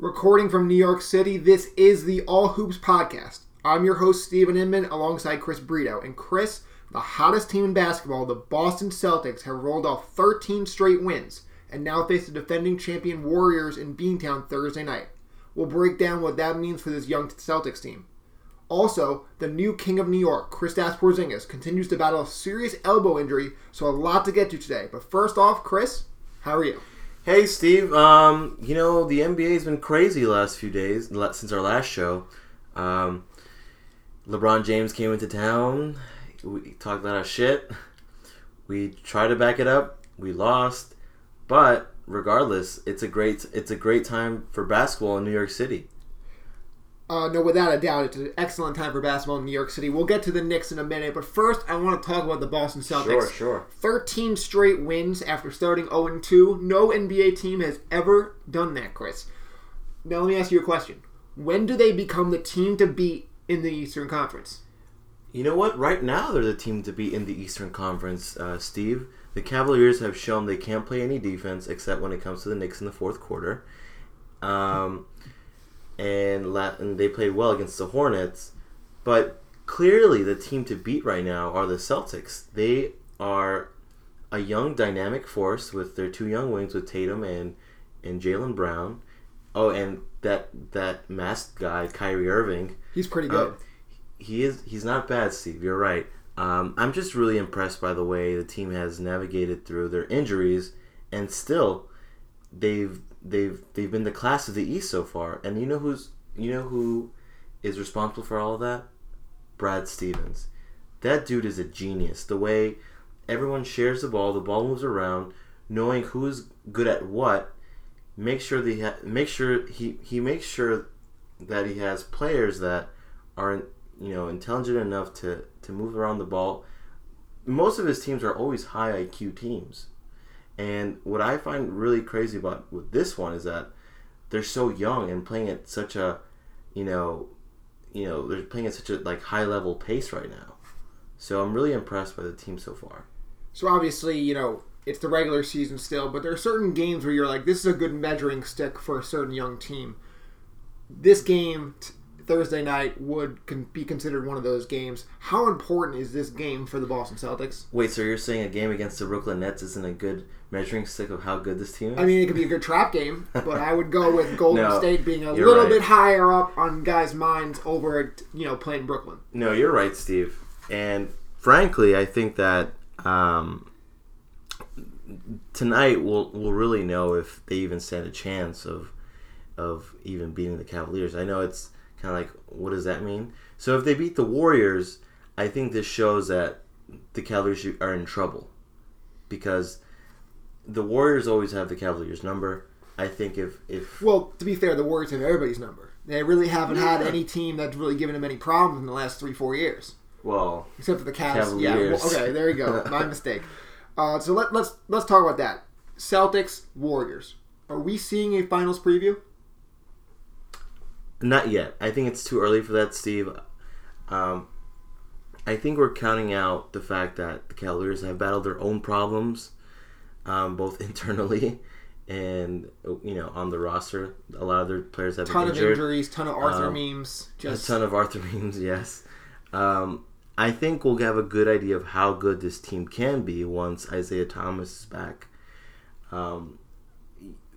Recording from New York City, this is the All Hoops podcast. I'm your host, Steven Inman, alongside Chris Brito. And Chris, the hottest team in basketball, the Boston Celtics, have rolled off 13 straight wins and now face the defending champion Warriors in Beantown Thursday night. We'll break down what that means for this young Celtics team. Also, the new King of New York, Kristaps Porzingis, continues to battle a serious elbow injury, so a lot to get to today. But first off, Chris, how are you? Hey Steve, um, you know the NBA's been crazy the last few days since our last show. Um, LeBron James came into town. We talked a lot of shit. We tried to back it up. We lost, but regardless, it's a great it's a great time for basketball in New York City. Uh, no, without a doubt, it's an excellent time for basketball in New York City. We'll get to the Knicks in a minute, but first, I want to talk about the Boston Celtics. Sure, sure. 13 straight wins after starting 0 2. No NBA team has ever done that, Chris. Now, let me ask you a question. When do they become the team to beat in the Eastern Conference? You know what? Right now, they're the team to beat in the Eastern Conference, uh, Steve. The Cavaliers have shown they can't play any defense except when it comes to the Knicks in the fourth quarter. Um, and, la- and they played well against the Hornets. But clearly, the team to beat right now are the Celtics. They are a young, dynamic force with their two young wings, with Tatum and and Jaylen Brown. Oh, and that that masked guy, Kyrie Irving. He's pretty good. Uh, he is. He's not bad, Steve. You're right. Um, I'm just really impressed by the way the team has navigated through their injuries, and still, they've they've they've been the class of the East so far. And you know who's you know who is responsible for all of that? Brad Stevens. That dude is a genius. The way everyone shares the ball, the ball moves around, knowing who's good at what. Make sure that he ha- make sure he he makes sure that he has players that are you know intelligent enough to to move around the ball. Most of his teams are always high IQ teams. And what I find really crazy about with this one is that they're so young and playing at such a, you know, you know, they're playing at such a like high level pace right now. So I'm really impressed by the team so far. So obviously, you know, it's the regular season still, but there are certain games where you're like, this is a good measuring stick for a certain young team. This game t- Thursday night would con- be considered one of those games. How important is this game for the Boston Celtics? Wait, so you're saying a game against the Brooklyn Nets isn't a good measuring stick of how good this team is? I mean, it could be a good trap game, but I would go with Golden No, State being a little right. bit higher up on guys' minds over at, you know, playing Brooklyn. No, you're right, Steve. And frankly, I think that um, tonight we'll we'll really know if they even stand a chance of of even beating the Cavaliers. I know it's kind of like, what does that mean? So if they beat the Warriors, I think this shows that the Cavaliers are in trouble because the Warriors always have the Cavaliers number. I think if if Well, to be fair, the Warriors have everybody's number. They really haven't had any team that's really given them any problems in the last three, four years. well, Except for the Cavs. Yeah. Well, okay, there you go. My mistake. Uh, so let, let's let's talk about that. Celtics Warriors. Are we seeing a finals preview? Not yet. I think it's too early for that, Steve. Um, I think we're counting out the fact that the Cavaliers have battled their own problems, um, both internally and you know on the roster. A lot of their players have Ton been of injured. injuries, ton of Arthur Um, memes. Just A ton of Arthur memes, yes. Um, I think we'll have a good idea of how good this team can be once Isaiah Thomas is back. Um,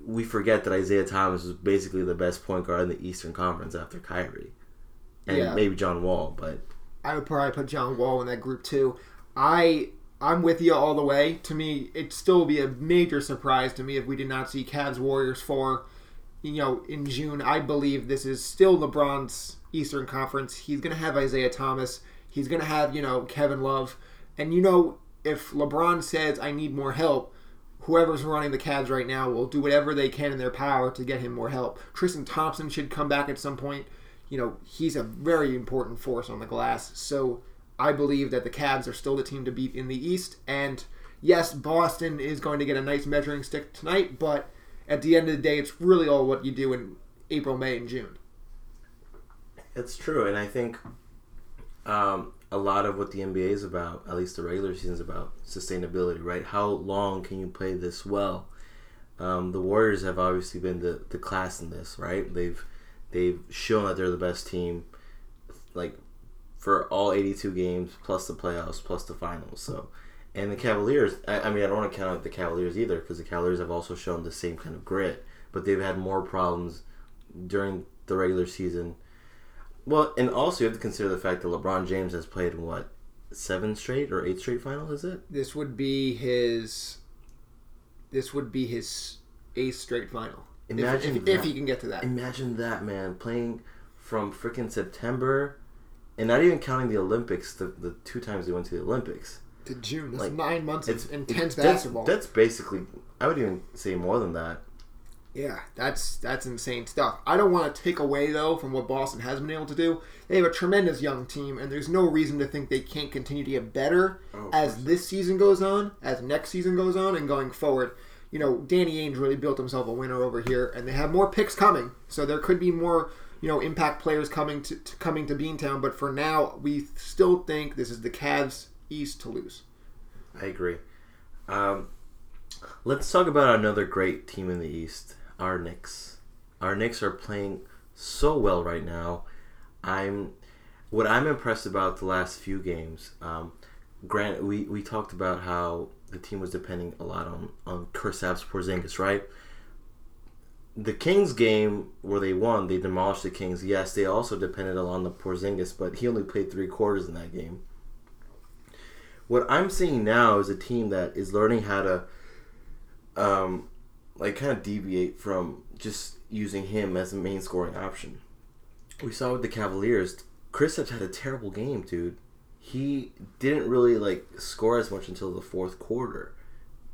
we forget that Isaiah Thomas is basically the best point guard in the Eastern Conference after Kyrie, and Yeah. maybe John Wall. But I would probably put John Wall in that group too. I I'm with you all the way. To me, it'd still be a major surprise to me if we did not see Cavs Warriors four. You know, in June, I believe this is still LeBron's Eastern Conference. He's gonna have Isaiah Thomas. He's gonna have you know Kevin Love, and you know if LeBron says I need more help, whoever's running the Cavs right now will do whatever they can in their power to get him more help. Tristan Thompson should come back at some point. You know, he's a very important force on the glass. So I believe that the Cavs are still the team to beat in the East. And yes, Boston is going to get a nice measuring stick tonight, but at the end of the day, it's really all what you do in April, May, and June. it's true, and I think um, a lot of what the NBA is about, at least the regular season, is about sustainability, right? How long can you play this well? Um, the Warriors have obviously been the, the class in this, right? They've they've shown that they're the best team, like for all 82 games plus the playoffs plus the finals. So, and the Cavaliers. I, I mean, I don't want to count out the Cavaliers either because the Cavaliers have also shown the same kind of grit, but they've had more problems during the regular season. Well, and also you have to consider the fact that LeBron James has played in what seven straight or eight straight finals. Is it? This would be his. This would be his eighth straight final. If- Imagine if, that. if he can get to that. Imagine that, man, playing from freaking September, and not even counting the Olympics, the, the two times they went to the Olympics. to June. That's Like, nine months It's of intense that's- basketball. That's, basically, I would even say more than that. yeah, that's that's insane stuff. I don't want to take away though from what Boston has been able to do. They have a tremendous young team, and there's no reason to think they can't continue to get better Oh, as this season goes on, as next season goes on, and going forward. You know, Danny Ainge really built himself a winner over here, and they have more picks coming, so there could be more. You know, impact players coming to, to coming to Beantown, but for now, we still think this is the Cavs East to lose. I agree. Um, let's talk about another great team in the East, our Knicks. Our Knicks are playing so well right now. I'm what I'm impressed about the last few games. Um, Grant, we, we talked about how the team was depending a lot on on Kristaps Porzingis, right? The Kings game where they won, they demolished the Kings. Yes, they also depended on the Porzingis, but he only played three quarters in that game what I'm seeing now is a team that is learning how to, um, like kind of deviate from just using him as a main scoring option. We saw with the Cavaliers, Kristaps had a terrible game, dude. He didn't really like score as much until the fourth quarter,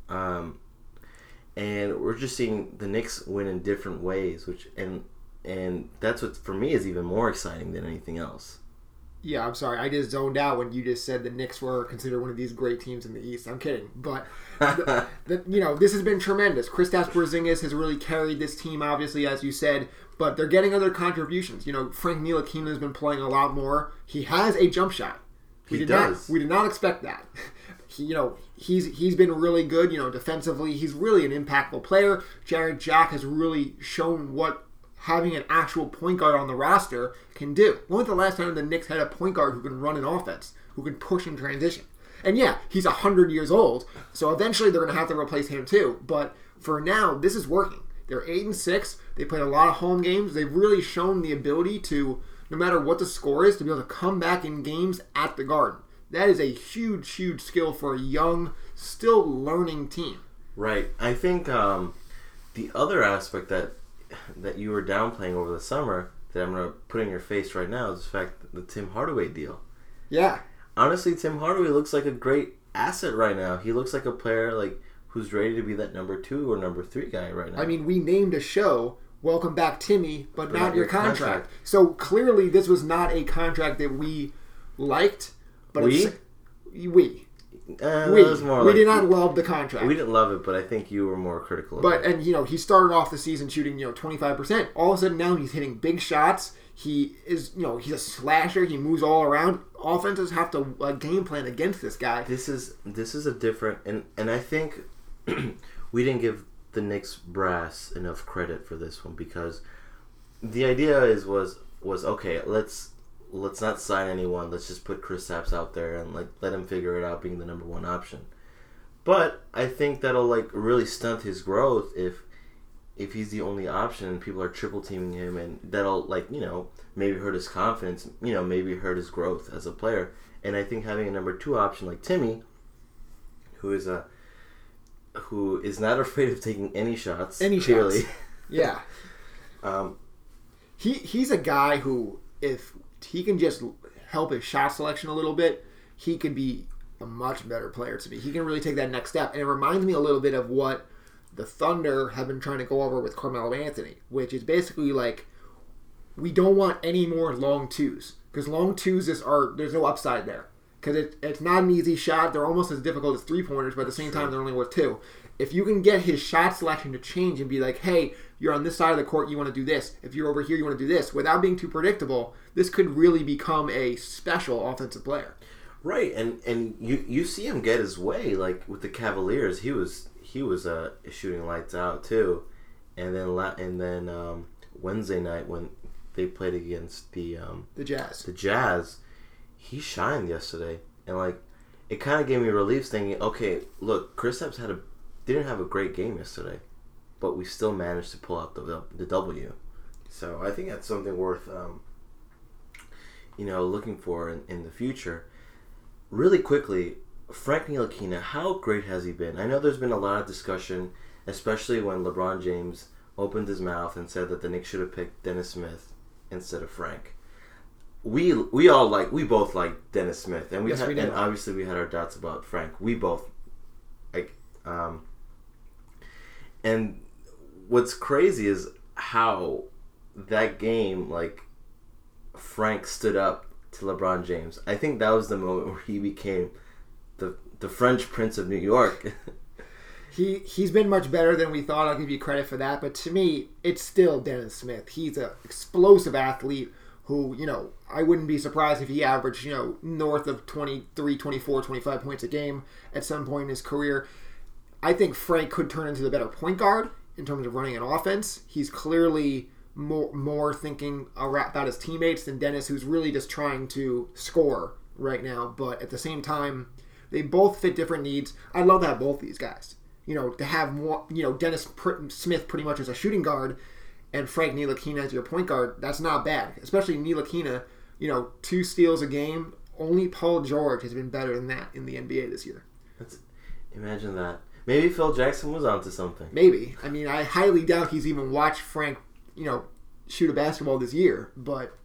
um, and we're just seeing the Knicks win in different ways, which and and that's what for me is even more exciting than anything else. Yeah, I'm sorry. I just zoned out when you just said the Knicks were considered one of these great teams in the East. I'm kidding, but the, the, you know this has been tremendous. Kristaps Porzingis has really carried this team, obviously, as you said. But they're getting other contributions. You know, Frank Ntilikina has been playing a lot more. He has a jump shot. We He did does. not. We did not expect that. You know, he's he's been really good. You know, defensively, he's really an impactful player. Jarrett Jack has really shown what having an actual point guard on the roster can do. When was the last time the Knicks had a point guard who can run an offense, who can push in transition? And yeah, he's hundred years old, so eventually they're going to have to replace him too. But for now, this is working. They're eight and six. They played a lot of home games. They've really shown the ability to, no matter what the score is, to be able to come back in games at the Garden. That is a huge, huge skill for a young, still learning team. Right. I think um, the other aspect that that you were downplaying over the summer that I'm gonna put in your face right now is the fact that the Tim Hardaway deal. Yeah, Honestly, Tim Hardaway looks like a great asset right now. He looks like a player like who's ready to be that number two or number three guy right now. I mean, we named a show "Welcome Back, Timmy," but, But not, your contract. So clearly, this was not a contract that we liked. But We? it's, we uh, we we like- did not love the contract. We didn't love it, but I think you were more critical. Of But it. and you know he started off the season shooting you know twenty five percent. All of a sudden now he's hitting big shots. He is you know he's a slasher. He moves all around. Offenses have to uh, game plan against this guy. this is this is a different and and I think we didn't give the Knicks brass enough credit for this one because the idea is was was okay let's let's not sign anyone. Let's just put Kristaps out there and like let him figure it out being the number one option. But I think that'll like really stunt his growth if if he's the only option and people are triple teaming him and that'll like you know maybe hurt his confidence you know maybe hurt his growth as a player. And I think having a number two option like Timmy who is a who is not afraid of taking any shots Any clearly. Shots. Yeah, um, he he's a guy who if he can just help his shot selection a little bit, he could be a much better player to me. He can really take that next step, and it reminds me a little bit of what the Thunder have been trying to go over with Carmelo Anthony, which is basically like we don't want any more long twos because long twos is are there's no upside there because it, it's not an easy shot. They're almost as difficult as three pointers, but at the same time they're only worth two. If you can get his shot selection to change and be like, hey, you're on this side of the court, you want to do this. If you're over here, you want to do this, without being too predictable, this could really become a special offensive player. Right, and and you you see him get his way like with the Cavaliers. He was he was uh, shooting lights out too. And then la- and then um, Wednesday night when they played against the um, The Jazz. the Jazz, he shined yesterday, and like it kind of gave me relief, thinking, okay, look, Kristaps had a didn't have a great game yesterday, but we still managed to pull out the the W. So I think that's something worth, um, you know, looking for in, in the future. Really quickly, Frank Ntilikina, how great has he been? I know there's been a lot of discussion, especially when LeBron James opened his mouth and said that the Knicks should have picked Dennis Smith instead of Frank. We we all like we both like Dennis Smith, and we, Yes, had, we and obviously we had our doubts about Frank. We both like, um, and what's crazy is how that game like Frank stood up to LeBron James. I think that was the moment where he became the the French Prince of New York. He he's been much better than we thought. I'll give you credit for that. But to me, it's still Dennis Smith. He's an explosive athlete who, you know, I wouldn't be surprised if he averaged, you know, north of 23, 24, 25 points a game at some point in his career. I think Frank could turn into the better point guard in terms of running an offense. He's clearly more more thinking about his teammates than Dennis, who's really just trying to score right now. But at the same time, they both fit different needs. I'd love to have both these guys. You know, to have more, you know, Dennis Smith pretty much as a shooting guard and Frank Ntilikina as your point guard. That's not bad, especially Ntilikina. You know, two steals a game. Only Paul George has been better than that in the NBA this year. That's, imagine that. Maybe Phil Jackson was onto something. Maybe. I mean, I highly doubt he's even watched Frank, you know, shoot a basketball this year. But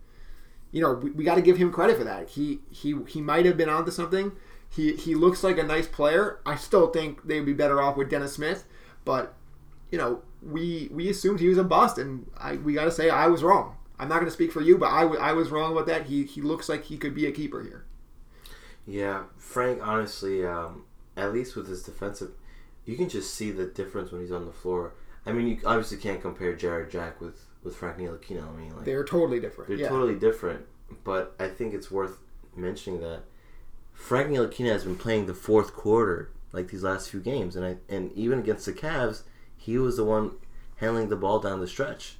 you know, we, we got to give him credit for that. He he he might have been onto something. He he looks like a nice player. I still think they'd be better off with Dennis Smith, but you know, we we assumed he was a bust, and I we got to say I was wrong. I'm not going to speak for you, but I, w- I was wrong about that. He he looks like he could be a keeper here. Yeah, Frank. Honestly, um, at least with his defensive, you can just see the difference when he's on the floor. I mean, you obviously can't compare Jarrett Jack with with Frank Ntilikina. I mean, like They're totally different. they're yeah. totally different. But I think it's worth mentioning that Frank Ntilikina has been playing the fourth quarter like these last few games, and I and even against the Cavs, he was the one handling the ball down the stretch.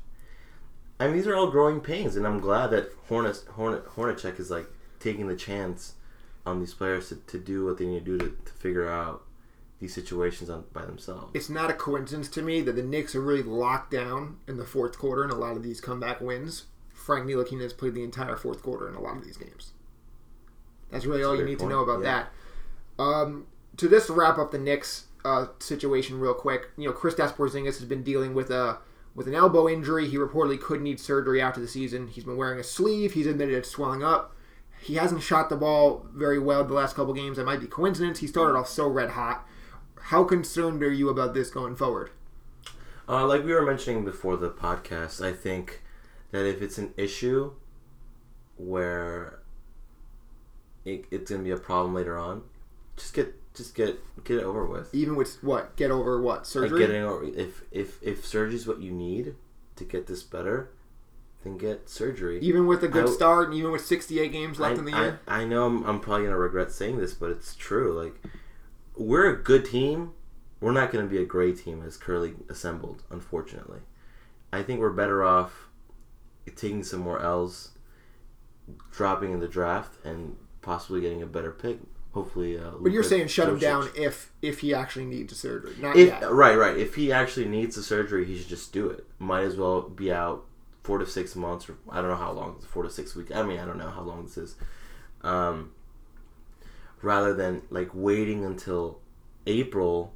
I mean, these are all growing pains, and I'm glad that Hornet Hornet Hornacek is like taking the chance on these players to, to do what they need to do to, to figure out these situations on, by themselves. it's not a coincidence to me that the Knicks are really locked down in the fourth quarter in a lot of these comeback wins. Frank Ntilikina has played the entire fourth quarter in a lot of these games. That's really That's all you need to know about yeah. that. Um, to just wrap up the Knicks uh, situation real quick, you know, Kristaps Porzingis has been dealing with a with an elbow injury. He reportedly could need surgery after the season. He's been wearing a sleeve. He's admitted it's swelling up. He hasn't shot the ball very well the last couple games. That might be coincidence. He started off so red hot. How concerned are you about this going forward? Uh, like we were mentioning before the podcast, I think that if it's an issue where it, it's gonna be a problem later on, just get just get get it over with. Even with what? Get over what? Like Surgery? getting over if if if surgery is what you need to get this better, then get surgery. even with a good I- start, and even with 68 games left I, in the I- year? I, know I'm, I'm probably gonna regret saying this, but it's true. Like we're a good team. We're not gonna be a great team as currently assembled. Unfortunately, I think we're better off taking some more L's, dropping in the draft, and possibly getting a better pick. Hopefully, uh, but you're saying shut him down if if he actually needs a surgery, not If, yet. right, right. If he actually needs the surgery, he should just do it. Might as well be out four to six months, or I don't know how long, four to six weeks. I mean, I don't know how long this is. Um, rather than like waiting until April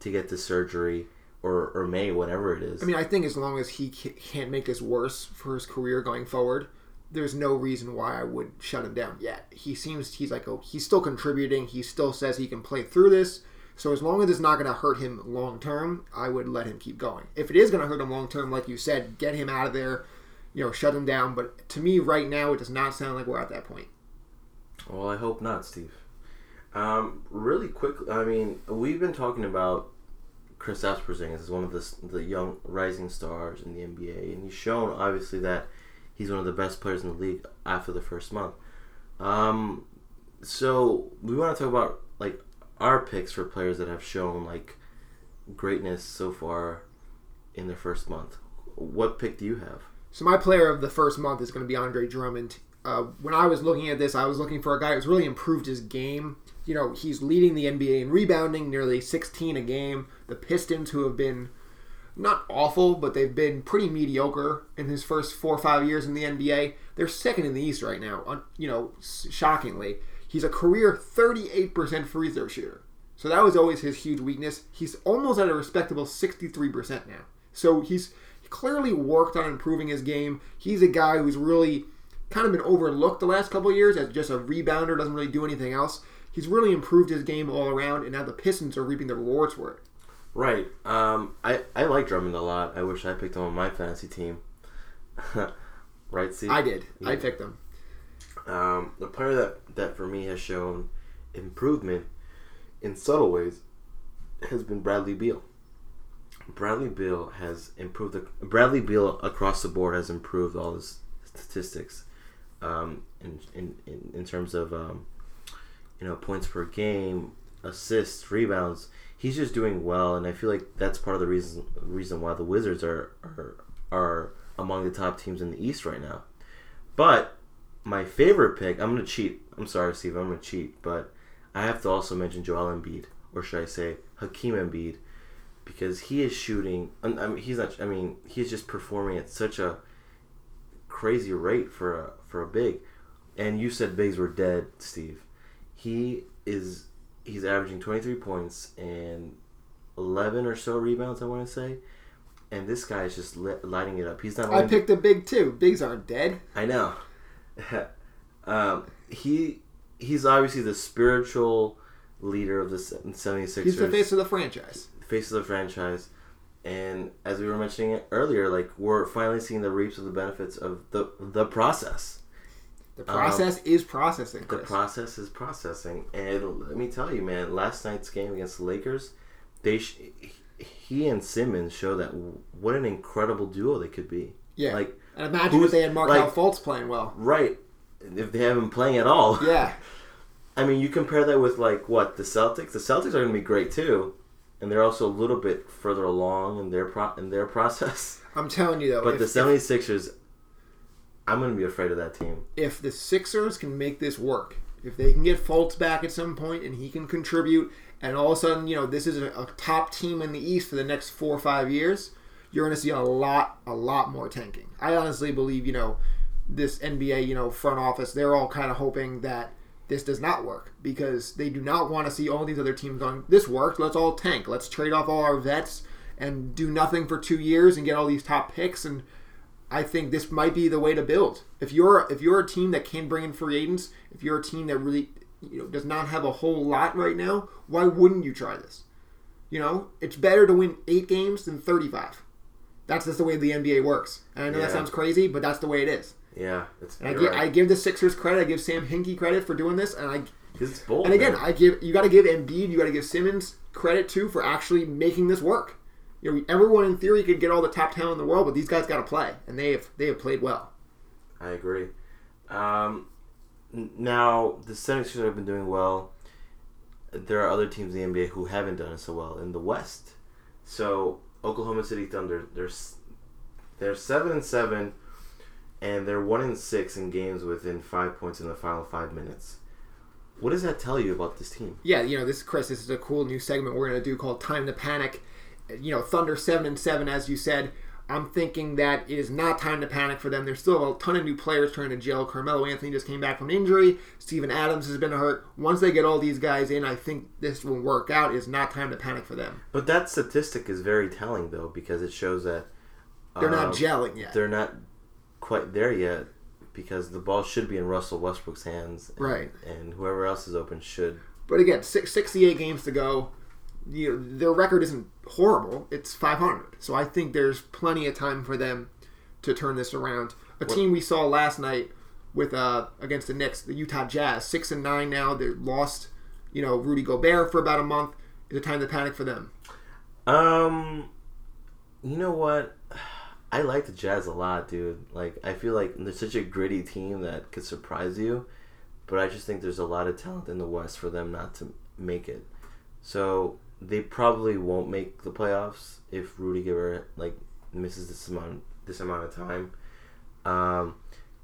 to get the surgery, or or May, whatever it is. I mean, I think as long as he can't make this worse for his career going forward, there's no reason why I would shut him down yet. He seems he's like oh, he's still contributing. He still says he can play through this. So as long as it's not going to hurt him long term, I would let him keep going. If it is going to hurt him long term, like you said, get him out of there. You know, shut him down. But to me, right now, it does not sound like we're at that point. Well, I hope not, Steve. Um, really quick, I mean, we've been talking about Kristaps Porzingis as one of the the young rising stars in the NBA, and he's shown obviously that he's one of the best players in the league after the first month. Um, so we want to talk about like our picks for players that have shown like greatness so far in the first month. What pick do you have? So my player of the first month is going to be Andre Drummond. Uh, when I was looking at this, I was looking for a guy who's really improved his game. You know, he's leading the NBA in rebounding, nearly 16 a game. The Pistons, who have been not awful, but they've been pretty mediocre in his first four or five years in the NBA. They're second in the East right now. You know, shockingly, he's a career 38% free throw shooter. So that was always his huge weakness. He's almost at a respectable 63% now. So he's clearly worked on improving his game. He's a guy who's really kind of been overlooked the last couple years as just a rebounder, doesn't really do anything else. He's really improved his game all around, and now the Pistons are reaping the rewards for it. Right. Um, I, I like Drummond a lot. I wish I picked him on my fantasy team. right, see? I did. Yeah. I picked him. Um, the player that, that for me has shown improvement in subtle ways has been Bradley Beal. Bradley Beal has improved. The, Bradley Beal across the board has improved all his statistics um, in, in, in, terms of um, you know points per game, assists, rebounds he's just doing well, and I feel like that's part of the reason reason why the Wizards are are are among the top teams in the East right now. But my favorite pick, I'm gonna cheat. I'm sorry, Steve, I'm gonna cheat, but I have to also mention Joel Embiid, or should I say Hakeem Embiid, because he is shooting. I mean, he's not. I mean, he's just performing at such a crazy rate for a for a big. And you said bigs were dead, Steve. He is he's averaging 23 points and 11 or so rebounds, I want to say. And this guy is just lighting it up. He's not. I picked a big too. Bigs aren't dead. I know. um, he he's obviously the spiritual leader of the 76ers. He's the face of the franchise. Face of the franchise. And as we were mentioning it earlier, like we're finally seeing the reaps of the benefits of the the process. The process um, is processing. Chris. The process is processing, and let me tell you, man. Last night's game against the Lakers, they sh- he and Simmons show that what an incredible duo they could be. Yeah, like and imagine if they had Markelle like, Fultz playing well. Right, if they have him playing at all. Yeah. I mean, you compare that with like what the Celtics. The Celtics are going to be great too, and they're also a little bit further along in their pro- in their process. I'm telling you though, but if, the 76ers I'm going to be afraid of that team. If the Sixers can make this work, if they can get Fultz back at some point and he can contribute, and all of a sudden, you know, this is a, a top team in the East for the next four or five years, you're going to see a lot, a lot more tanking. I honestly believe, you know, this NBA, you know, front office, they're all kind of hoping that this does not work because they do not want to see all these other teams going, this worked, let's all tank. Let's trade off all our vets and do nothing for two years and get all these top picks and I think this might be the way to build. If you're if you're a team that can bring in free agents, if you're a team that really you know does not have a whole lot right now, why wouldn't you try this? You know, it's better to win eight games than thirty-five. That's just the way the NBA works. And I know yeah. that sounds crazy, but that's the way it is. Yeah, I give, right. I give the Sixers credit. I give Sam Hinkie credit for doing this, and I. It's bold. And again, man. I give you got to give Embiid, you got to give Simmons credit too for actually making this work you know, everyone in theory could get all the top talent in the world, but these guys got to play, and they have they have played well. I agree. Um, now the 76ers have been doing well. There are other teams in the NBA who haven't done it so well in the West. So Oklahoma City Thunder, they're they're seven and seven, and they're one in six in games within five points in the final five minutes. What does that tell you about this team? Yeah, you know, this Chris, this is a cool new segment we're gonna do called "Time to Panic." you know, Thunder seven and seven, as you said. I'm thinking that it is not time to panic for them. There's still a ton of new players trying to gel. Carmelo Anthony just came back from injury. Steven Adams has been hurt. Once they get all these guys in, I think this will work out. It's not time to panic for them. But that statistic is very telling, though, because it shows that they're not um, gelling yet. They're not quite there yet because the ball should be in Russell Westbrook's hands. And, right. And whoever else is open should. But again, six, 68 games to go you know, their record isn't horrible. It's 500. So I think there's plenty of time for them to turn this around. A team we saw last night with uh, against the Knicks, the Utah Jazz, six and nine now. They lost, you know, Rudy Gobert for about a month. Is it time to panic for them? Um, you know what? I like the Jazz a lot, dude. Like I feel like they're such a gritty team that could surprise you, but I just think there's a lot of talent in the West for them not to make it. So they probably won't make the playoffs if Rudy Gobert like misses this amount this amount of time. Um,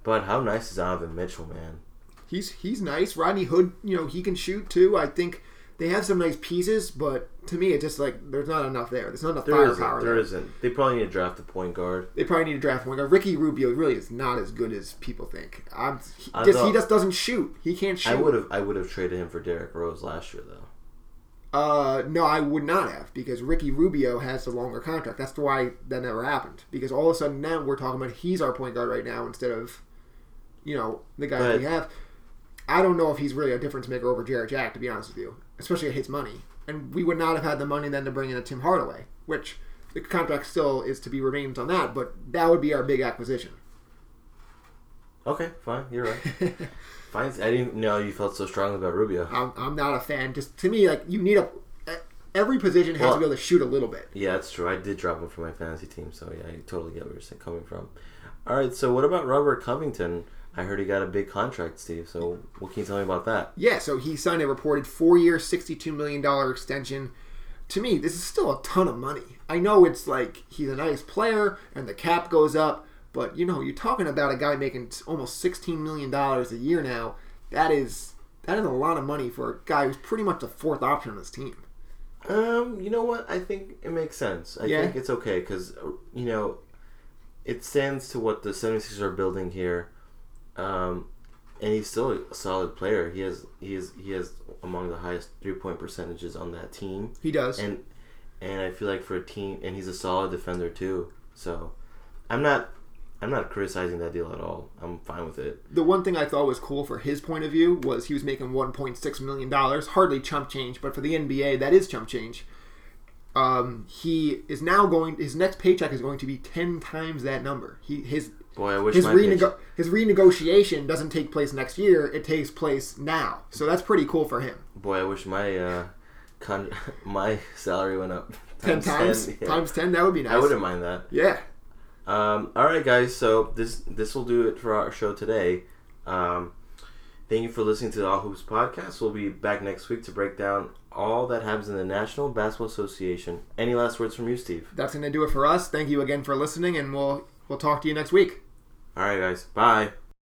but how nice is Donovan Mitchell, man? He's he's nice. Rodney Hood, you know, he can shoot too. I think they have some nice pieces, but to me, it's just like there's not enough there. There's not enough There isn't. firepower. There there. isn't. They probably need to draft a point guard. They probably need to draft one guard. Ricky Rubio really is not as good as people think. I'm, he, just, thought- he just doesn't shoot. He can't shoot. I would have. I would have traded him for Derrick Rose last year, though. Uh, no, I would not have because Ricky Rubio has the longer contract. That's why that never happened. Because all of a sudden now we're talking about he's our point guard right now instead of, you know, the guy But- we have. I don't know if he's really a difference maker over Jarrett Jack, to be honest with you, especially at his money. And we would not have had the money then to bring in a Tim Hardaway, which the contract still is to be remains on that, but that would be our big acquisition. Okay, fine. You're right. fine. I didn't know you felt so strongly about Rubio. I'm, I'm not a fan. Just to me, like you need a every position has Well- to be able to shoot a little bit. Yeah, that's true. I did drop him for my fantasy team, so yeah, I totally get where you're coming from. All right, so what about Robert Covington? I heard he got a big contract, Steve. So what can you tell me about that? Yeah, so he signed a reported four-year, sixty-two million dollar extension. To me, this is still a ton of money. I know it's like he's a nice player and the cap goes up, but you know you're talking about a guy making almost sixteen million dollars a year now. That is that is a lot of money for a guy who's pretty much the fourth option on this team. Um, you know what? I think it makes sense. I Yeah? think it's okay because you know it stands to what the 76ers are building here. Um, and he's still a solid player. He has he is he has among the highest three point percentages on that team. He does. and and I feel like for a team, and he's a solid defender too. So I'm not I'm not criticizing that deal at all. I'm fine with it. the one thing I thought was cool for his point of view was he was making 1.6 million dollars, hardly chump change, but for the NBA that is chump change. Um, he is now going. His next paycheck is going to be 10 times that number. He his Boy, I wish his my renego- his renegotiation doesn't take place next year. It takes place now. So that's pretty cool for him. boy, I wish my uh, con- my salary went up 10 times 10, yeah. times 10 that would be nice. I wouldn't mind that. Yeah. Um, all right, guys. So this this will do it for our show today. Um, thank you for listening to the All Hoops podcast. We'll be back next week to break down all that happens in the National Basketball Association. Any last words from you, Steve? That's going to do it for us. Thank you again for listening and we'll we'll talk to you next week. All right, guys. Bye.